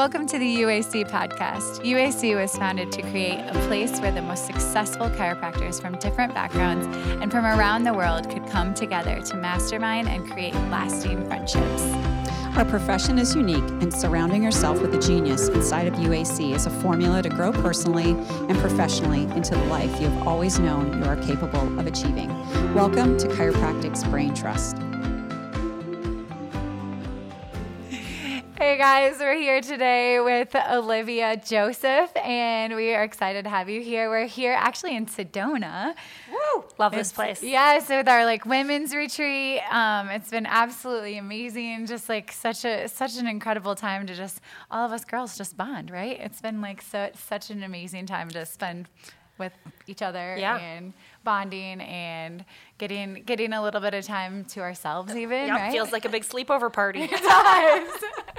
Welcome to the UAC podcast. UAC was founded to create a place where the most successful chiropractors from different backgrounds and from around the world could come together to mastermind and create lasting friendships. Our profession is unique, and surrounding yourself with a genius inside of UAC is a formula to grow personally and professionally into the life you have always known you are capable of achieving. Welcome to Chiropractic's Brain Trust. Guys, we're here today with Olivia Joseph, and we are excited to have you here. We're here actually in Sedona. Woo! Love this place. Yes, with our like women's retreat. Um, it's been absolutely amazing. Just like such a such an incredible time to just all of us girls just bond, right? It's been like so such an amazing time to spend with each other Yeah. and bonding and getting getting a little bit of time to ourselves even, Yep, right? feels like a big sleepover party.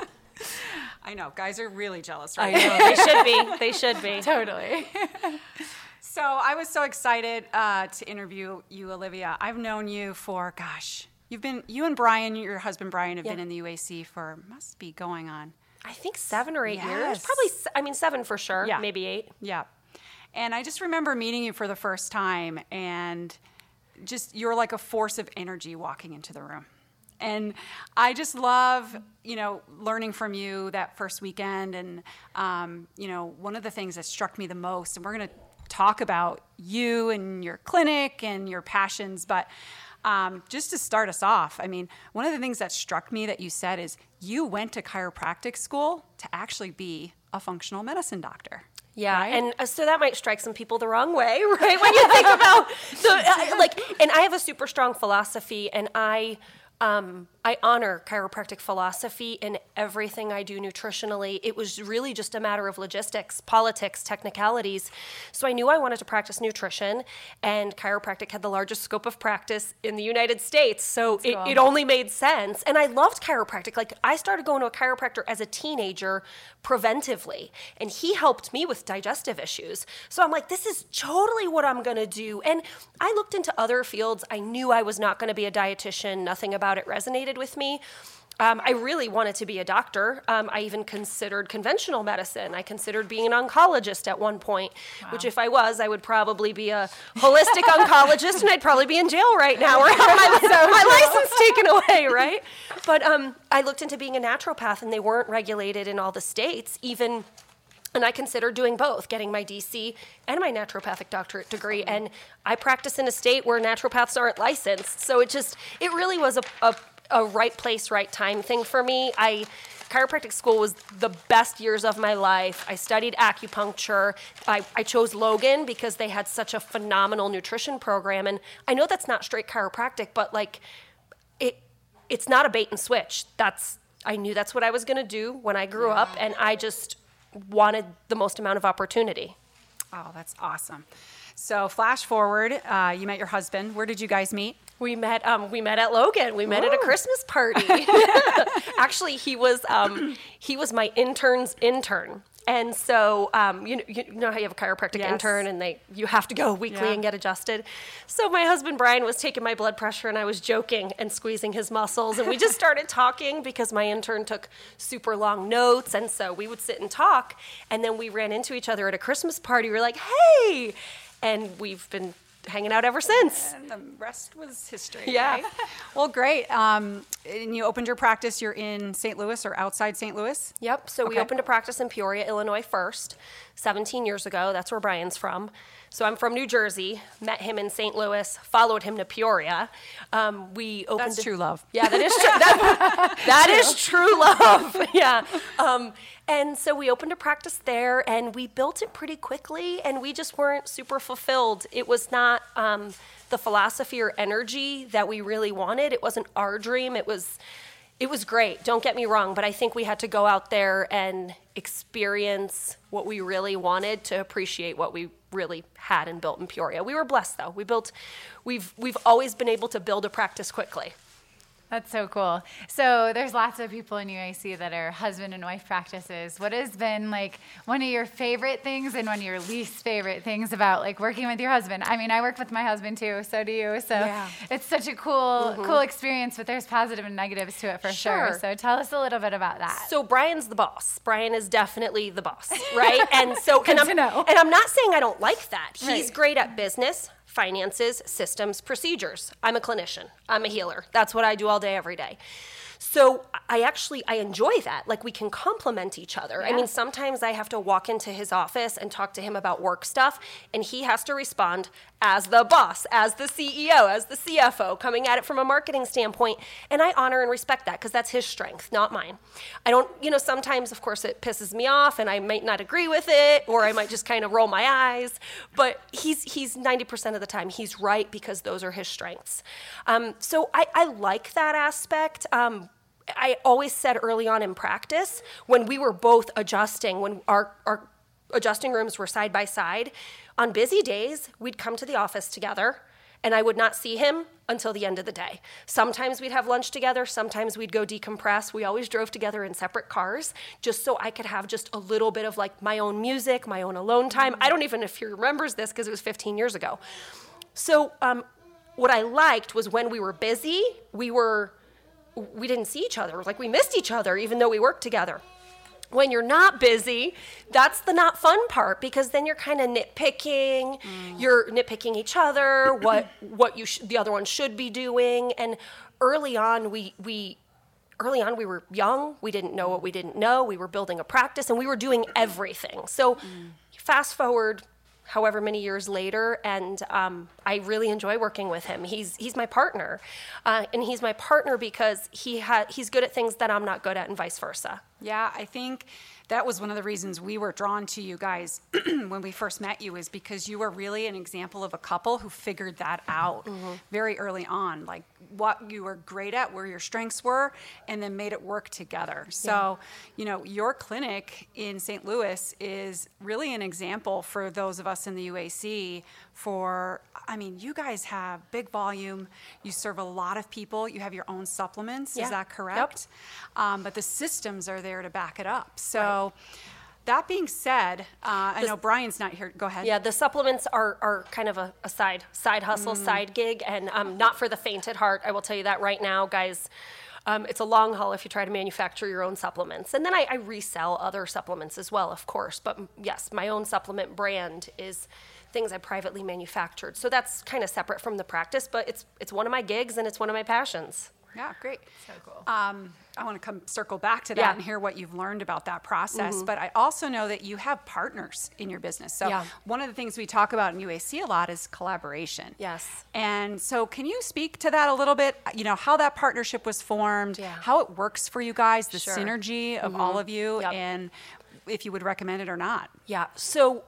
I know, guys are really jealous right now. They should be. They should be. totally. So I was so excited uh, to interview you, Olivia. I've known you for, gosh, you've been, you and Brian, your husband Brian, have Yeah. been in the UAC for, must be going on I think seven or eight years. Probably, I mean, seven for sure. Yeah. Maybe eight. Yeah. And I just remember meeting you for the first time and just you're like a force of energy walking into the room. And I just love, you know, learning from you that first weekend. And, um, you know, one of the things that struck me the most, and we're going to talk about you and your clinic and your passions, but um, just to start us off, I mean, one of the things that struck me that you said is you went to chiropractic school to actually be a functional medicine doctor. Yeah, right? and uh, so that might strike some people the wrong way, right? When you think about so, uh, like, and I have a super strong philosophy, and I. Um, I honor chiropractic philosophy in everything I do nutritionally. It was really just a matter of logistics, politics, technicalities. So I knew I wanted to practice nutrition, and chiropractic had the largest scope of practice in the United States. So it, it only made sense. And I loved chiropractic. Like, I started going to a chiropractor as a teenager preventively, and he helped me with digestive issues. So I'm like, this is totally what I'm gonna do. And I looked into other fields. I knew I was not gonna be a dietitian, nothing about it resonated with me. Um, I really wanted to be a doctor. Um, I even considered conventional medicine. I considered being an oncologist at one point, which, if I was, I would probably be a holistic oncologist and I'd probably be in jail right now or have my, my license taken away, right? But um, I looked into being a naturopath and they weren't regulated in all the states, even. And I considered doing both, getting my DC and my naturopathic doctorate degree. And I practice in a state where naturopaths aren't licensed. So it just, it really was a, a, a right place, right time thing for me. I, chiropractic school was the best years of my life. I studied acupuncture. I, I chose Logan because they had such a phenomenal nutrition program. And I know that's not straight chiropractic, but like, it, it's not a bait and switch. That's, I knew that's what I was gonna do when I grew up. And I just, wanted the most amount of opportunity. Oh, that's awesome. So, flash forward, uh, you met your husband. Where did you guys meet? We met. Um, we met at Logan. We met at a Christmas party. Actually, he was um, he was my intern's intern, and so um, you know you know how you have a chiropractic Yes. intern, and they you have to go weekly Yeah. and get adjusted. So my husband Brian was taking my blood pressure, and I was joking and squeezing his muscles, and we just started talking because my intern took super long notes, and so we would sit and talk, and then we ran into each other at a Christmas party. We were like, hey, and we've been hanging out ever since. And the rest was history. Yeah. right? Well, great. Um, and you opened your practice. You're in St. Louis or outside St. Louis? Yep. So we opened a practice in Peoria, Illinois first, 17 years ago. That's where Brian's from. So I'm from New Jersey. Met him in St. Louis. Followed him to Peoria. Um, we opened. That's a- true love. Yeah, that is true. That, that is true love. Yeah. Um, and so we opened a practice there, and we built it pretty quickly, and we just weren't super fulfilled. It was not um, the philosophy or energy that we really wanted. It wasn't our dream. It was it was great don't get me wrong but i think we had to go out there and experience what we really wanted to appreciate what we really had and built in peoria. We were blessed though. We built we've we've always been able to build a practice quickly That's so cool. So there's lots of people in UAC that are husband and wife practices. What has been like one of your favorite things and one of your least favorite things about like working with your husband? I mean, I work with my husband too, so do you. So Yeah. it's such a cool, mm-hmm. cool experience, but there's positive and negatives to it for sure. Sure. So tell us a little bit about that. So Brian's the boss. Brian is definitely the boss, right? And so, and I'm, know. and I'm not saying I don't like that. He's Right. great at business, finances, systems, procedures. I'm a clinician. I'm a healer. That's what I do all day, every day. So I actually I enjoy that. Like we can complement each other. I mean, sometimes I have to walk into his office and talk to him about work stuff, and he has to respond as the boss, as the CEO, as the CFO, coming at it from a marketing standpoint. And I honor and respect that because that's his strength, not mine. I don't, you know, sometimes, of course, it pisses me off, and I might not agree with it, or I might just kind of roll my eyes. But he's he's 90% of the time he's right because those are his strengths. Um, so I, I like that aspect. Um, I always said early on in practice when we were both adjusting, when our, our adjusting rooms were side by side, on busy days, we'd come to the office together and I would not see him until the end of the day. Sometimes we'd have lunch together, sometimes we'd go decompress. We always drove together in separate cars just so I could have just a little bit of like my own music, my own alone time. I don't even know if he remembers this because it was 15 years ago. So, um, what I liked was when we were busy, we were we didn't see each other. Like we missed each other even though we worked together. When you're not busy, that's the not fun part because then you're kind of nitpicking. Mm. You're nitpicking each other, what what you sh- the other one should be doing. And early on, we we early on we were young. We didn't know what we didn't know. We were building a practice and we were doing everything. So mm. fast forward however many years later, and um, I really enjoy working with him. He's he's my partner, uh, and he's my partner because he ha- he's good at things that I'm not good at, and vice versa. Yeah, I think that was one of the reasons we were drawn to you guys when we first met you is because you were really an example of a couple who figured that out very early on, like what you were great at, where your strengths were, and then made it work together. So, you know, your clinic in St. Louis is really an example for those of us in the UAC for I mean, you guys have big volume, you serve a lot of people, you have your own supplements, Yeah. is that Yep. correct? Um, but the systems are there to back it up. So, that being said, uh, I know Brian's not here. Go ahead. Yeah, the supplements are, are kind of a, a side side hustle, side gig, and um, not for the faint at heart. I will tell you that right now, guys. Um, it's a long haul if you try to manufacture your own supplements, and then I, I resell other supplements as well, of course. But mm, yes, my own supplement brand is things I privately manufactured, so that's kind of separate from the practice. But it's it's one of my gigs and it's one of my passions. Yeah, great. So cool. Um, I want to come circle back to that Yeah. Mm-hmm. and hear what you've learned about that process. But I also know that you have partners in your business. So Yeah. one of the things we talk about in UAC a lot is collaboration. Yes. And so can you speak to that a little bit? You know, how that partnership was formed, Yeah. how it works for you guys, the Sure. synergy of all of you, Yep. and if you would recommend it or not. Yeah. So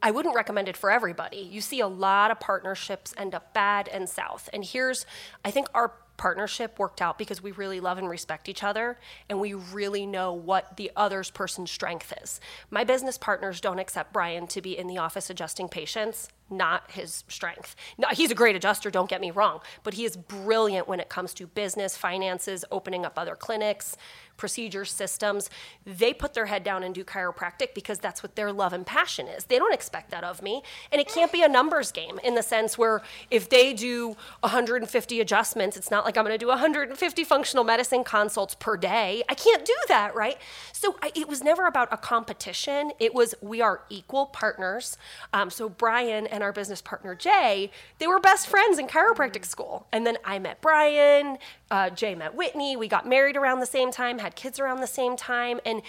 I wouldn't recommend it for everybody. You see a lot of partnerships end up bad and south. And here's, I think our partnership worked out because we really love and respect each other and we really know what the other's person's strength is. My business partners don't accept Brian to be in the office adjusting patients, not his strength. He's a great adjuster, don't get me wrong, but he is brilliant when it comes to business, finances, opening up other clinics, procedures, systems. They put their head down and do chiropractic because that's what their love and passion is. They don't expect that of me. And it can't be a numbers game in the sense where if they do 150 adjustments, it's not like I'm going to do 150 functional medicine consults per day. I can't do that, right? So I, it was never about a competition. It was we are equal partners. Um, so Brian and our business partner Jay, they were best friends in chiropractic school. And then I met Brian, uh, Jay met Whitney. We got married around the same time, had kids around the same time, and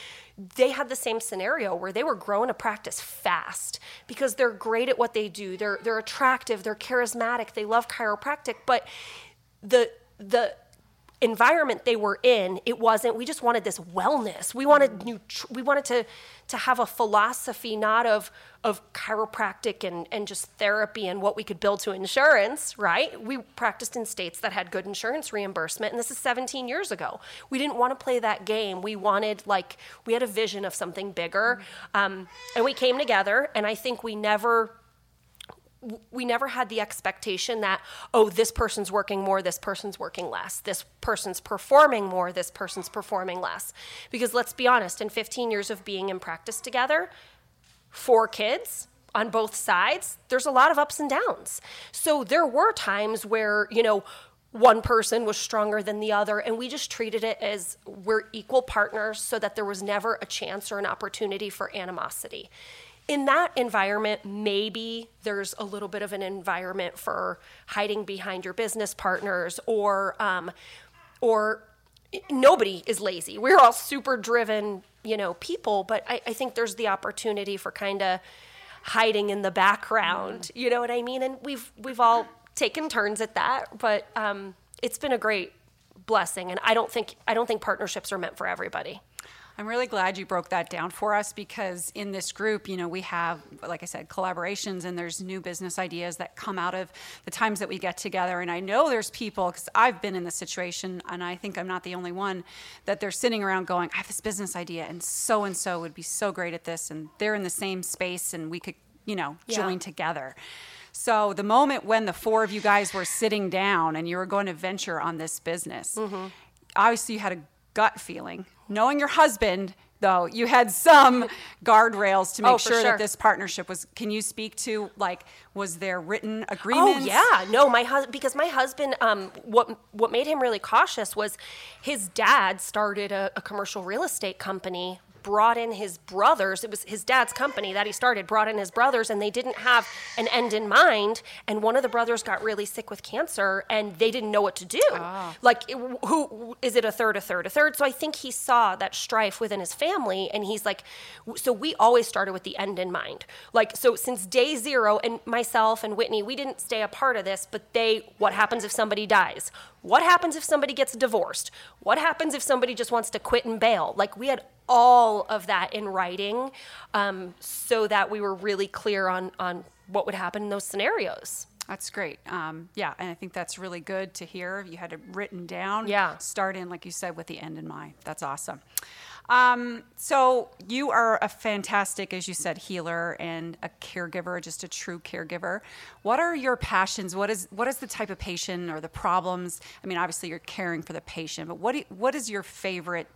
they had the same scenario where they were growing a practice fast because they're great at what they do. They're they're attractive, they're charismatic, they love chiropractic, but the the environment they were in it wasn't we just wanted this wellness. We wanted new we wanted to to have a philosophy not of of chiropractic and and just therapy and what we could build to insurance right? We practiced in states that had good insurance reimbursement and this is 17 years ago. We didn't want to play that game. We wanted like we had a vision of something bigger. Um, and we came together and i think we never we never had the expectation that oh this person's working more this person's working less this person's performing more this person's performing less because let's be honest in 15 years of being in practice together four kids on both sides, there's a lot of ups and downs. So there were times where, you know, one person was stronger than the other, and we just treated it as we're equal partners so that there was never a chance or an opportunity for animosity. In that environment, maybe there's a little bit of an environment for hiding behind your business partners or, um, or nobody is lazy. We're all super driven, you know, people, but I, I think there's the opportunity for kind of hiding in the background. You know what I mean? And we've we've all taken turns at that, but um, it's been a great blessing. And I don't think I don't think partnerships are meant for everybody. I'm really glad you broke that down for us because in this group, you know, we have, like I said, collaborations and there's new business ideas that come out of the times that we get together. And I know there's people, because I've been in this situation and I think I'm not the only one, that they're sitting around going, I have this business idea and so and so would be so great at this. And they're in the same space and we could, you know, Yeah. join together. So the moment when the four of you guys were sitting down and you were going to venture on this business, Mm-hmm. obviously you had a gut feeling. Knowing your husband, though, you had some guardrails to make Oh, sure, sure. that this partnership was. Can you speak to like was there written agreements? Oh yeah, no, my husband because my husband, um, what what made him really cautious was his dad started a, a commercial real estate company. Brought in his brothers. It was his dad's company that he started. Brought in his brothers, and they didn't have an end in mind. And one of the brothers got really sick with cancer, and they didn't know what to do. Ah. Like, it- who is it? A third, a third, a third. So I think he saw that strife within his family, and he's like, so we always started with the end in mind. Like, so since day zero, and myself and Whitney, we didn't stay a part of this, but they, what happens if somebody dies? What happens if somebody gets divorced? What happens if somebody just wants to quit and bail? Like, we had all of that in writing um, so that we were really clear on, on what would happen in those scenarios. That's great. Um, yeah, and I think that's really good to hear. You had it written down. Yeah. Start in, like you said, with the end in mind. That's awesome. Um, so you are a fantastic, as you said, healer and a caregiver, just a true caregiver. What are your passions? What is what is the type of patient or the problems? I mean, obviously you're caring for the patient, but what do, what is your favorite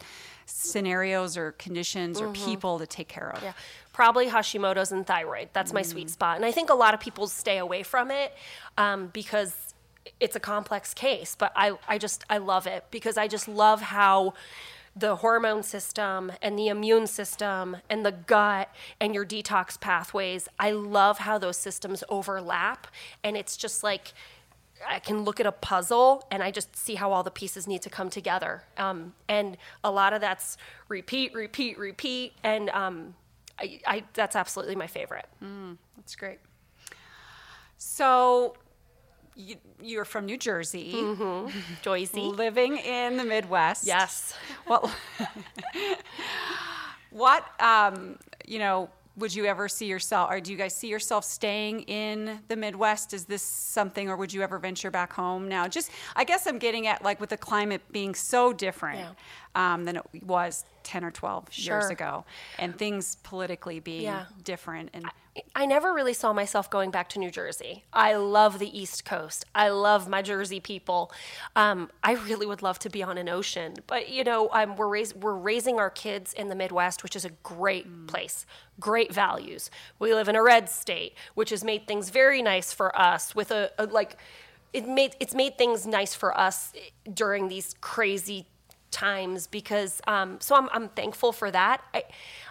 scenarios or conditions or people to take care of? Yeah, probably Hashimoto's and thyroid. That's my sweet spot, and I think a lot of people stay away from it um, because it's a complex case. But I, I just, I love it because I just love how the hormone system and the immune system and the gut and your detox pathways. I love how those systems overlap, and it's just like. I can look at a puzzle and I just see how all the pieces need to come together. Um, and a lot of that's repeat, repeat, repeat. And um, I, I, that's absolutely my favorite. That's great. So you, you're from New Jersey, Joycey. living in the Midwest. Yes. Well, what um, you know? Would you ever see yourself, or do you guys see yourself staying in the Midwest? Is this something, or would you ever venture back home now? Just, I guess I'm getting at like with the climate being so different um, than it was 10 or 12 years ago, and things politically being Yeah. different. And I never really saw myself going back to New Jersey. I love the East Coast. I love my Jersey people. Um, I really would love to be on an ocean, but you know, um, we're raise, we're raising our kids in the Midwest, which is a great place, great values. We live in a red state, which has made things very nice for us. With a, a like, it made it's made things nice for us during these crazy times because um, so I'm, I'm thankful for that I,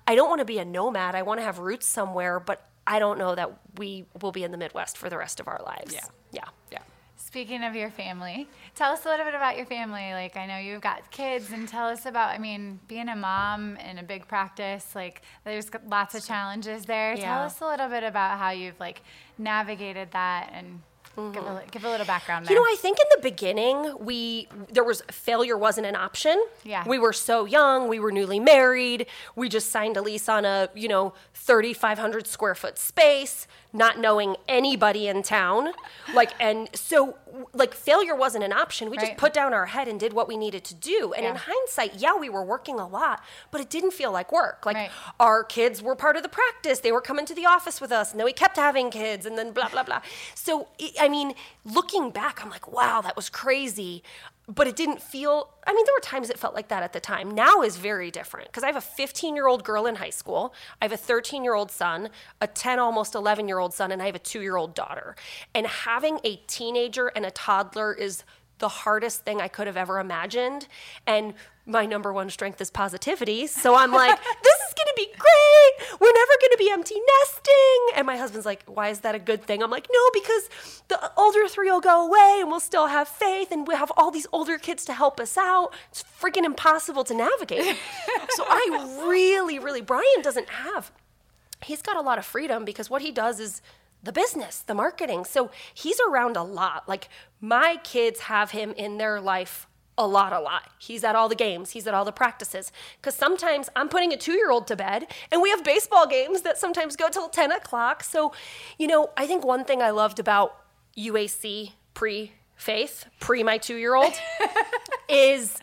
I don't want to be a nomad i want to have roots somewhere but i don't know that we will be in the midwest for the rest of our lives Yeah. yeah yeah. Speaking of your family, tell us a little bit about your family. Like, I know you've got kids, and tell us about, I mean, being a mom in a big practice, like, there's lots of challenges there. Tell us a little bit about how you've, like, navigated that and give, a, mm-hmm. give a little background You know, I think in the beginning we there was failure wasn't an option. Yeah. We were so young, we were newly married, we just signed a lease on a, you know, 3500 square foot space. Not knowing anybody in town. Like, and so, like, failure wasn't an option. We just put down our head and did what we needed to do. And in hindsight, yeah, we were working a lot, but it didn't feel like work. Like, Right. our kids were part of the practice. They were coming to the office with us, and then we kept having kids, and then blah, blah, blah. So, I mean, looking back, I'm like, wow, that was crazy. But it didn't feel, I mean, there were times it felt like that at the time. Now is very different because I have a 15 year old girl in high school, I have a 13 year old son, a 10, almost 11 year old son, and I have a two year old daughter. And having a teenager and a toddler is the hardest thing I could have ever imagined. And my number one strength is positivity. So I'm like, this is going to be great. We're never going to be empty nesting. And my husband's like, why is that a good thing? I'm like, no, because the older three will go away and we'll still have Faith and we have all these older kids to help us out. It's freaking impossible to navigate. so I really, really, Brian doesn't have he's got a lot of freedom because what he does is the business, the marketing. So he's around a lot. Like my kids have him in their life a lot, a lot. He's at all the games, he's at all the practices. Because sometimes I'm putting a two year old to bed and we have baseball games that sometimes go till 10 o'clock. So, you know, I think one thing I loved about UAC pre Faith, pre my two year old, is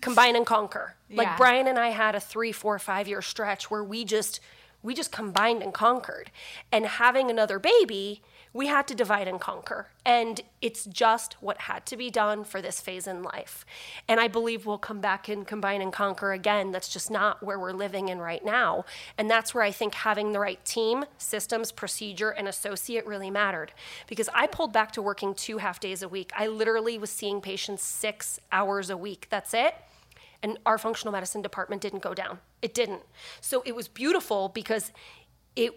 combine and conquer. Like Yeah. Brian and I had a three, four, five year stretch where we just we just combined and conquered. And having another baby, we had to divide and conquer. And it's just what had to be done for this phase in life. And I believe we'll come back and combine and conquer again. That's just not where we're living in right now. And that's where I think having the right team, systems, procedure, and associate really mattered. Because I pulled back to working two half days a week. I literally was seeing patients six hours a week. That's it and our functional medicine department didn't go down. It didn't. So it was beautiful because it.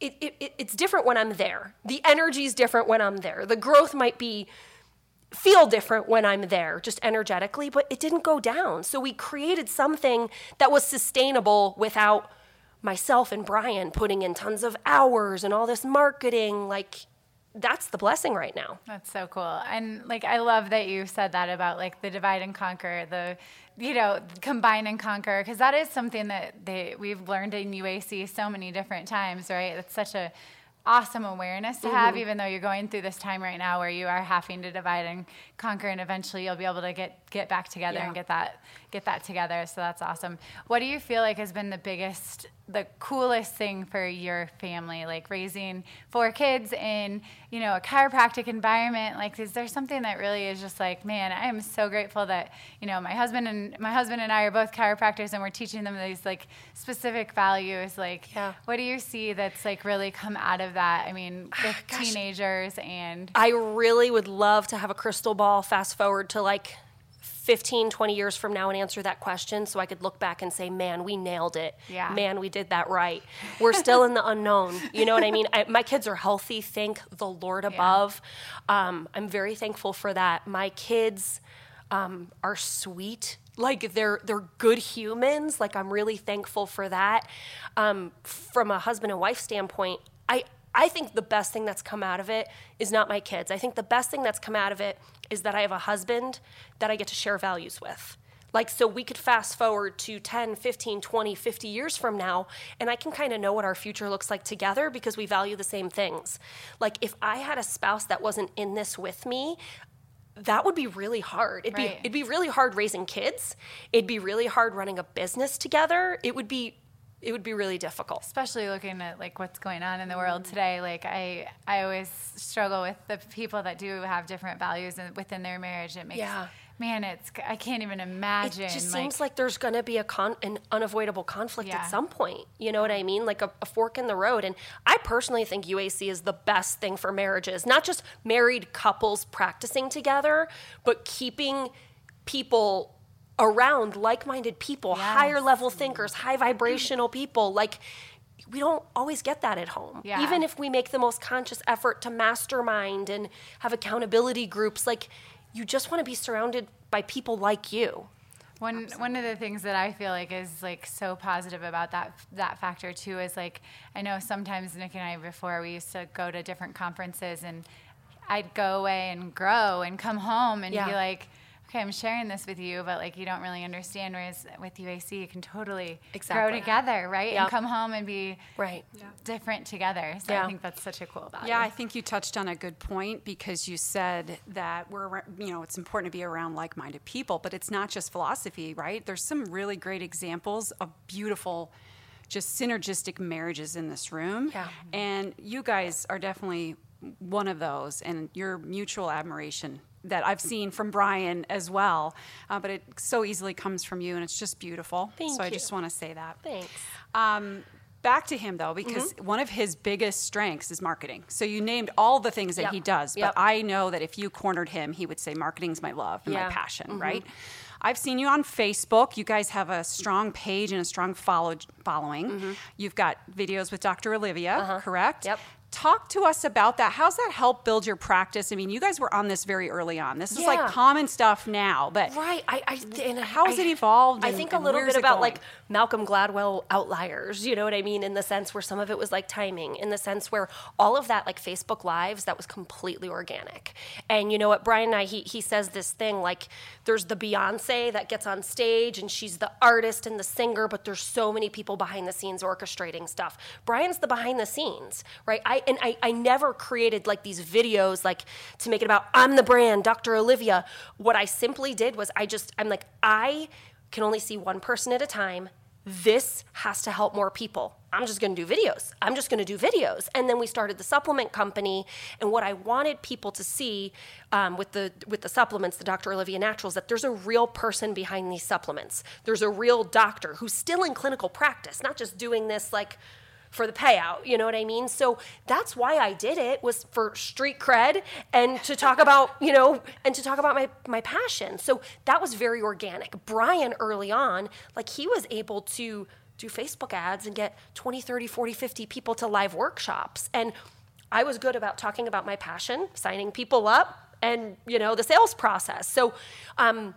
It, it, it- it's different when I'm there. The energy is different when I'm there. The growth might be feel different when I'm there, just energetically, but it didn't go down. So we created something that was sustainable without myself and Brian putting in tons of hours and all this marketing. Like, that's the blessing right now. That's so cool. And like I love that you said that about like the divide and conquer, the you know, combine and conquer because that is something that they we've learned in UAC so many different times, right? It's such a awesome awareness to have mm-hmm. even though you're going through this time right now where you are having to divide and conquer and eventually you'll be able to get get back together Yeah. and get that get that together so that's awesome what do you feel like has been the biggest the coolest thing for your family like raising four kids in you know a chiropractic environment like is there something that really is just like man i am so grateful that you know my husband and my husband and i are both chiropractors and we're teaching them these like specific values like Yeah. what do you see that's like really come out of that i mean with Gosh. teenagers and I really would love to have a crystal ball fast forward to like 15, 20 years from now and answer that question so I could look back and say, man, we nailed it. Yeah. Man, we did that right. We're still in the unknown. You know what I mean? I, my kids are healthy, thank the Lord above. Um, I'm very thankful for that. My kids um, are sweet. Like they're they're good humans. Like I'm really thankful for that. Um, from a husband and wife standpoint, I I think the best thing that's come out of it is not my kids. I think the best thing that's come out of it is that I have a husband that I get to share values with. Like, so we could fast forward to 10, 15, 20, 50 years from now, and I can kind of know what our future looks like together because we value the same things. Like, if I had a spouse that wasn't in this with me, that would be really hard. It'd Right. be it'd be really hard raising kids. It'd be really hard running a business together. It would be it would be really difficult. especially looking at like what's going on in the world mm. today like i i always struggle with the people that do have different values in, within their marriage it makes Yeah. man it's i can't even imagine It just seems like there's going to be a con- an unavoidable conflict Yeah. at some point. You know what I mean? Like a, a fork in the road. And I personally think UAC is the best thing for marriages, not just married couples practicing together, but keeping people around like-minded people, higher level thinkers, high vibrational people. Like we don't always get that at home. Yeah. Even if we make the most conscious effort to mastermind and have accountability groups, like you just want to be surrounded by people like you. One one of the things that I feel like is like so positive about that that factor too is like I know sometimes Nick and I before we used to go to different conferences and I'd go away and grow and come home and Yeah. be like okay, I'm sharing this with you, but like you don't really understand. Whereas with UAC, you can totally Exactly. grow together, right? Yep. And come home and be Right. different together. So Yeah. I think that's such a cool value. Yeah, I think you touched on a good point because you said that we're, you know, it's important to be around like minded people, but it's not just philosophy, right? There's some really great examples of beautiful, just synergistic marriages in this room. Yeah. And you guys are definitely one of those, and your mutual admiration that I've seen from Brian as well. Uh, but it so easily comes from you, and it's just beautiful. Thank so I just want to say that. Thanks. Um, back to him though, because Mm-hmm. one of his biggest strengths is marketing. So you named all the things that Yep. he does, but Yep. I know that if you cornered him, he would say marketing's my love and Yeah. my passion, Mm-hmm. right? I've seen you on Facebook. You guys have a strong page and a strong follow- following. You've got videos with Dr. Olivia, correct? Mm-hmm. Uh-huh. Yep. Talk to us about that. How's that help build your practice? I mean, you guys were on this very early on. This is like common stuff now, but Right. I, I and How has it evolved I think a little bit about like? Malcolm Gladwell outliers. You know what I mean? In the sense where some of it was like timing, in the sense where all of that like Facebook lives that was completely organic. And you know what, Brian and I, he he says this thing like there's the Beyonce that gets on stage and she's the artist and the singer, but there's so many people behind the scenes orchestrating stuff. Brian's the behind the scenes, right? I and I, I never created like these videos like to make it about I'm the brand, Dr. Olivia. What I simply did was I just I'm like I can only see one person at a time. This has to help more people. I'm just going to do videos. I'm just going to do videos. And then we started the supplement company. And what I wanted people to see um, with the with the supplements, the Dr. Olivia Naturals, that there's a real person behind these supplements. There's a real doctor who's still in clinical practice, not just doing this like for the payout. You know what I mean? So that's why I did it was for street cred and to talk about, you know, and to talk about my my passion. So that was very organic. Brian early on, like he was able to do Facebook ads and get 20, 30, 40, 50 people to live workshops. And I was good about talking about my passion, signing people up and, you know, the sales process. So um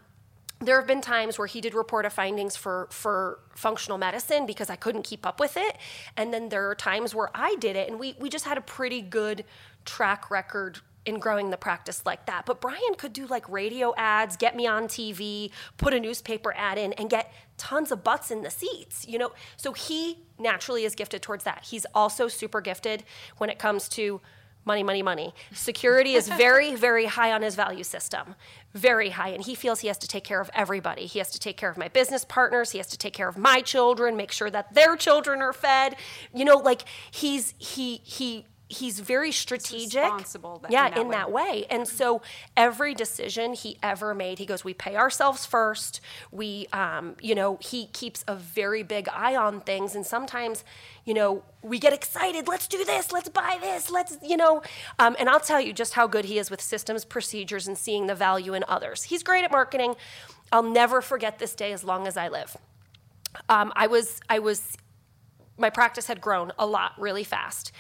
there have been times where he did report of findings for for functional medicine because I couldn't keep up with it, and then there are times where I did it, and we we just had a pretty good track record in growing the practice like that. But Brian could do like radio ads, get me on TV, put a newspaper ad in, and get tons of butts in the seats. You know, so he naturally is gifted towards that. He's also super gifted when it comes to money, money, money. Security is very, very high on his value system, very high. And he feels he has to take care of everybody. He has to take care of my business partners. He has to take care of my children, make sure that their children are fed. You know, like he's he he he's very strategic. responsible that- yeah, in that in way. that way. And so every decision he ever made, he goes, we pay ourselves first. We, um, you know, he keeps a very big eye on things. And sometimes, you know, we get excited. Let's do this. Let's buy this. Let's, you know. Um, and I'll tell you just how good he is with systems, procedures, and seeing the value in others. He's great at marketing. I'll never forget this day as long as I live. Um, I was, I was my practice had grown a lot really fast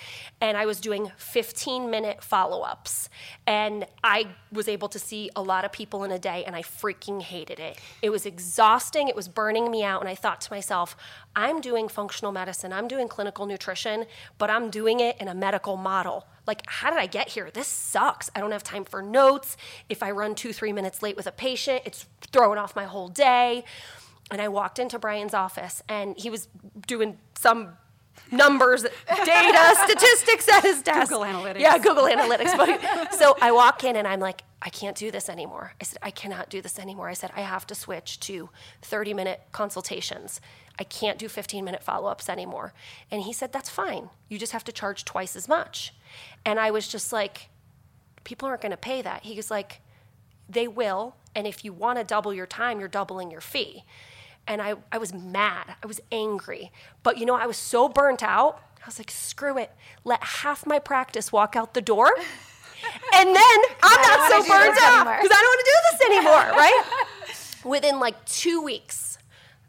and i was doing 15 minute follow-ups and i was able to see a lot of people in a day and i freaking hated it. It was exhausting it was burning me out and i thought to myself i'm doing functional medicine i'm doing clinical nutrition but i'm doing it in a medical model. Like how did i get here? This sucks. I don't have time for notes. If i run two three minutes late with a patient it's throwing off my whole day and I walked into Brian's office and he was doing some numbers, data, statistics at his desk. Google Analytics. Yeah, Google Analytics. But, so I walk in and I'm like, I can't do this anymore. I said, I cannot do this anymore. I said, I have to switch to 30 minute consultations. I can't do 15 minute follow ups anymore. And he said, That's fine. You just have to charge twice as much. And I was just like, People aren't going to pay that. He was like, they will. And if you want to double your time, you're doubling your fee. And I, I was mad. I was angry. But you know, I was so burnt out. I was like, screw it. Let half my practice walk out the door. And then I'm not so burnt out because I don't want to do this anymore, right? Within like two weeks,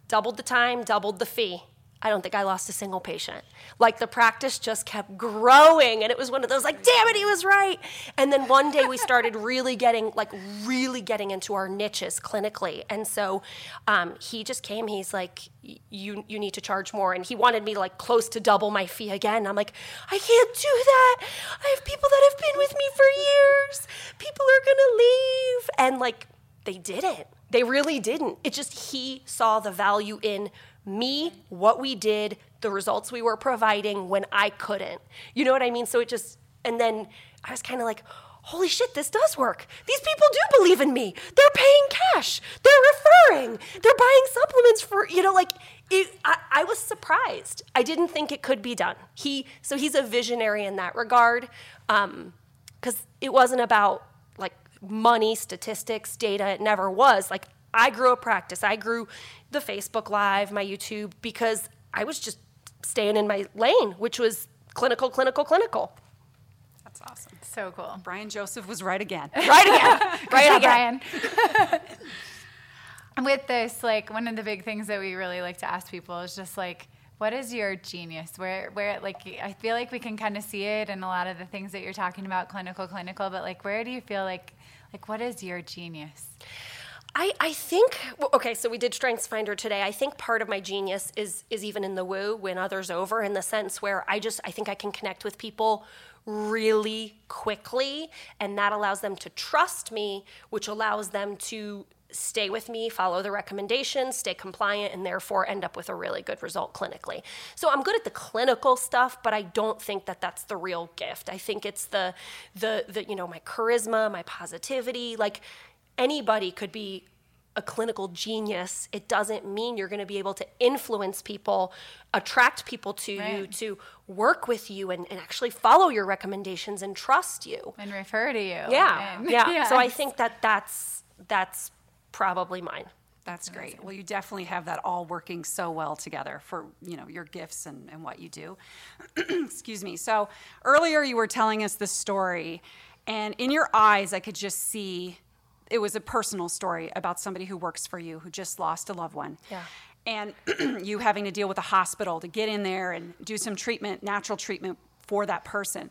doubled the time, doubled the fee. I don't think I lost a single patient. Like the practice just kept growing, and it was one of those like, damn it, he was right. And then one day we started really getting like really getting into our niches clinically, and so um, he just came. He's like, you you need to charge more, and he wanted me like close to double my fee again. I'm like, I can't do that. I have people that have been with me for years. People are gonna leave, and like they didn't. They really didn't. It just he saw the value in me, what we did, the results we were providing when I couldn't. You know what I mean? So it just and then I was kind of like, holy shit, this does work. These people do believe in me. They're paying cash. They're referring. They're buying supplements for, you know, like it, I, I was surprised. I didn't think it could be done. He, so he's a visionary in that regard. Um, cause it wasn't about like money, statistics, data. It never was. Like I grew a practice. I grew the Facebook Live, my YouTube, because I was just staying in my lane, which was clinical, clinical, clinical. That's awesome. So cool. Brian Joseph was right again. Right again. right again. Brian. With this, like one of the big things that we really like to ask people is just like, what is your genius? Where, where, like, I feel like we can kind of see it in a lot of the things that you're talking about, clinical, clinical. But like, where do you feel like, like, what is your genius? I, I think well, okay so we did StrengthsFinder today. I think part of my genius is is even in the woo win others over in the sense where i just i think i can connect with people really quickly and that allows them to trust me which allows them to stay with me follow the recommendations stay compliant and therefore end up with a really good result clinically. So i'm good at the clinical stuff but i don't think that that's the real gift. I think it's the the the you know my charisma my positivity like anybody could be a clinical genius. It doesn't mean you're going to be able to influence people, attract people to you, to work with you, and, and actually follow your recommendations and trust you. And refer to you. Yeah, And- yeah. So I think that that's that's probably mine. That's great. Well, you definitely have that all working so well together for you know your gifts and, and what you do. Excuse me. So earlier you were telling us the story, and in your eyes I could just see it was a personal story about somebody who works for you who just lost a loved one. Yeah. And you having to deal with a hospital to get in there and do some treatment, natural treatment for that person.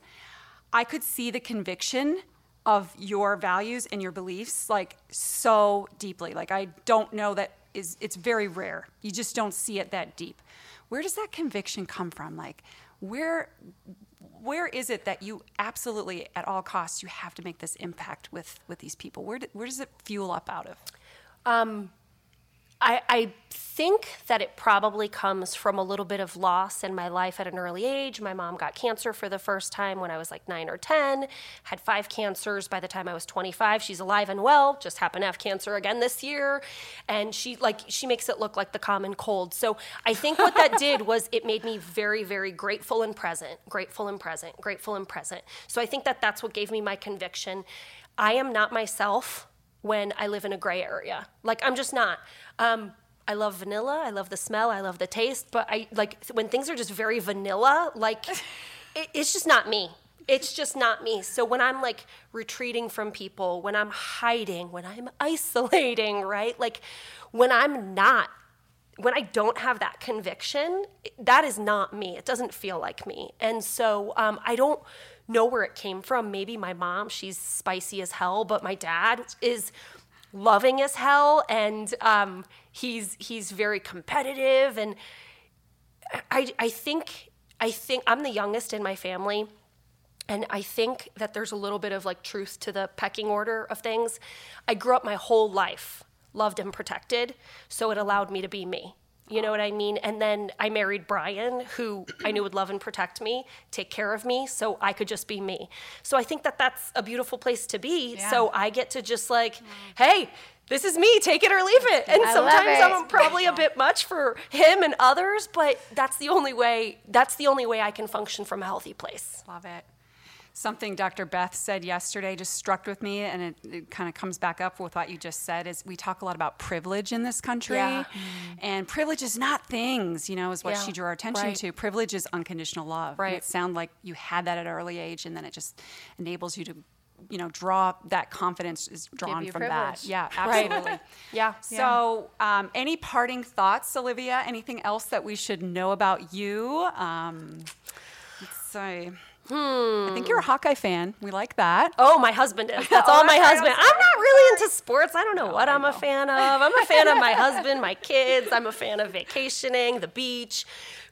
I could see the conviction of your values and your beliefs like so deeply. Like I don't know that is it's very rare. You just don't see it that deep. Where does that conviction come from? Like where where is it that you absolutely at all costs you have to make this impact with with these people? Where do, where does it fuel up out of? Um, I, I think that it probably comes from a little bit of loss in my life at an early age. My mom got cancer for the first time when I was like nine or 10, had five cancers by the time I was 25. She's alive and well, just happened to have cancer again this year. And she, like, she makes it look like the common cold. So I think what that did was it made me very, very grateful and present, grateful and present, grateful and present. So I think that that's what gave me my conviction. I am not myself when I live in a gray area. Like I'm just not. Um, I love vanilla. I love the smell. I love the taste. But I like when things are just very vanilla. Like it, it's just not me. It's just not me. So when I'm like retreating from people, when I'm hiding, when I'm isolating, right? Like when I'm not when I don't have that conviction, that is not me. It doesn't feel like me. And so um, I don't know where it came from. Maybe my mom, she's spicy as hell, but my dad is loving as hell, and um, he's he's very competitive. And I I think I think I'm the youngest in my family. And I think that there's a little bit of like truth to the pecking order of things. I grew up my whole life loved and protected, so it allowed me to be me. You know what I mean? And then I married Brian, who I knew would love and protect me, take care of me, so I could just be me. So I think that that's a beautiful place to be. Yeah. So I get to just like, hey, this is me, take it or leave it. And I sometimes it. I'm probably a bit much for him and others, but that's the only way. That's the only way I can function from a healthy place. Love it. Something Dr. Beth said yesterday just struck with me, and it, it kind of comes back up with what you just said. Is we talk a lot about privilege in this country, Yeah. and privilege is not things, you know, is what Yeah, she drew our attention right. to. Privilege is unconditional love. Right. And it sounded like you had that at an early age, and then it just enables you to, you know, draw that confidence is drawn from that. privilege. Yeah, Right. absolutely. Yeah. So, um, any parting thoughts, Olivia? Anything else that we should know about you? Um, let's see. I think you're a Hawkeye fan. We like that. Oh, my husband is. That's all Oh, my husband. I'm not really into sports. I don't know what I I'm a know. fan of. I'm a fan of my husband, my kids. I'm a fan of vacationing, the beach,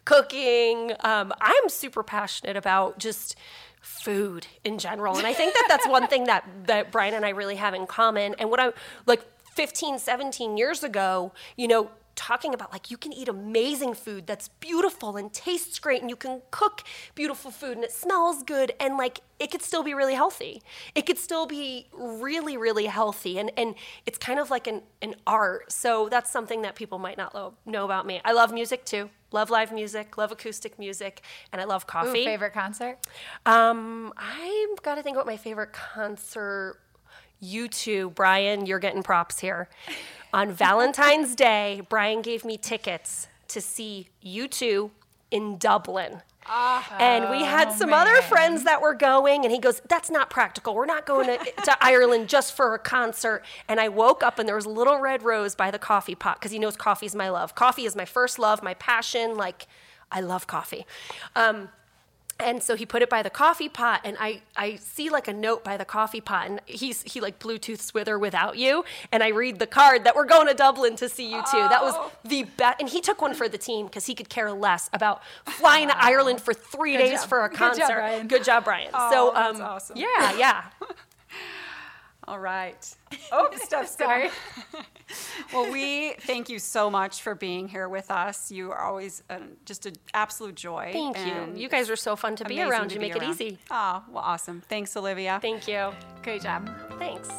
cooking. Um, I'm super passionate about just food in general, and I think that that's one thing that that Brian and I really have in common. And what I'm like 15, 17 years ago, you know, talking about like you can eat amazing food that's beautiful and tastes great and you can cook beautiful food and it smells good and like it could still be really healthy. It could still be really really healthy and and it's kind of like an, an art. So that's something that people might not lo- know about me. I love music too. Love live music love acoustic music and i love Ooh, coffee. favorite concert? um i've got to think about my favorite concert. U2, Brian, you're getting props here. On Valentine's Day, Brian gave me tickets to see U2 in Dublin. and we had some other friends that were going, and he goes, That's not practical. We're not going to, to Ireland just for a concert. And I woke up, and there was a little red rose by the coffee pot because he knows coffee is my love. Coffee is my first love, my passion. Like, I love coffee. Um, and so he put it by the coffee pot, and I, I see like a note by the coffee pot, and he's he like Bluetooths with or without you, and I read the card that we're going to Dublin to see you too. That was Oh. the best, and he took one for the team because he could care less about flying to Ireland for three days job. for a Good job, concert. Brian. Good job, Brian. Oh, so that's um, awesome. yeah, yeah. All right. Oh, stuff Sorry. Well, we thank you so much for being here with us. You are always uh, just an absolute joy. Thank and you. You guys are so fun to be around. to You be make it around. easy. Oh, well, awesome. Thanks, Olivia. Thank you. Great job. Thanks.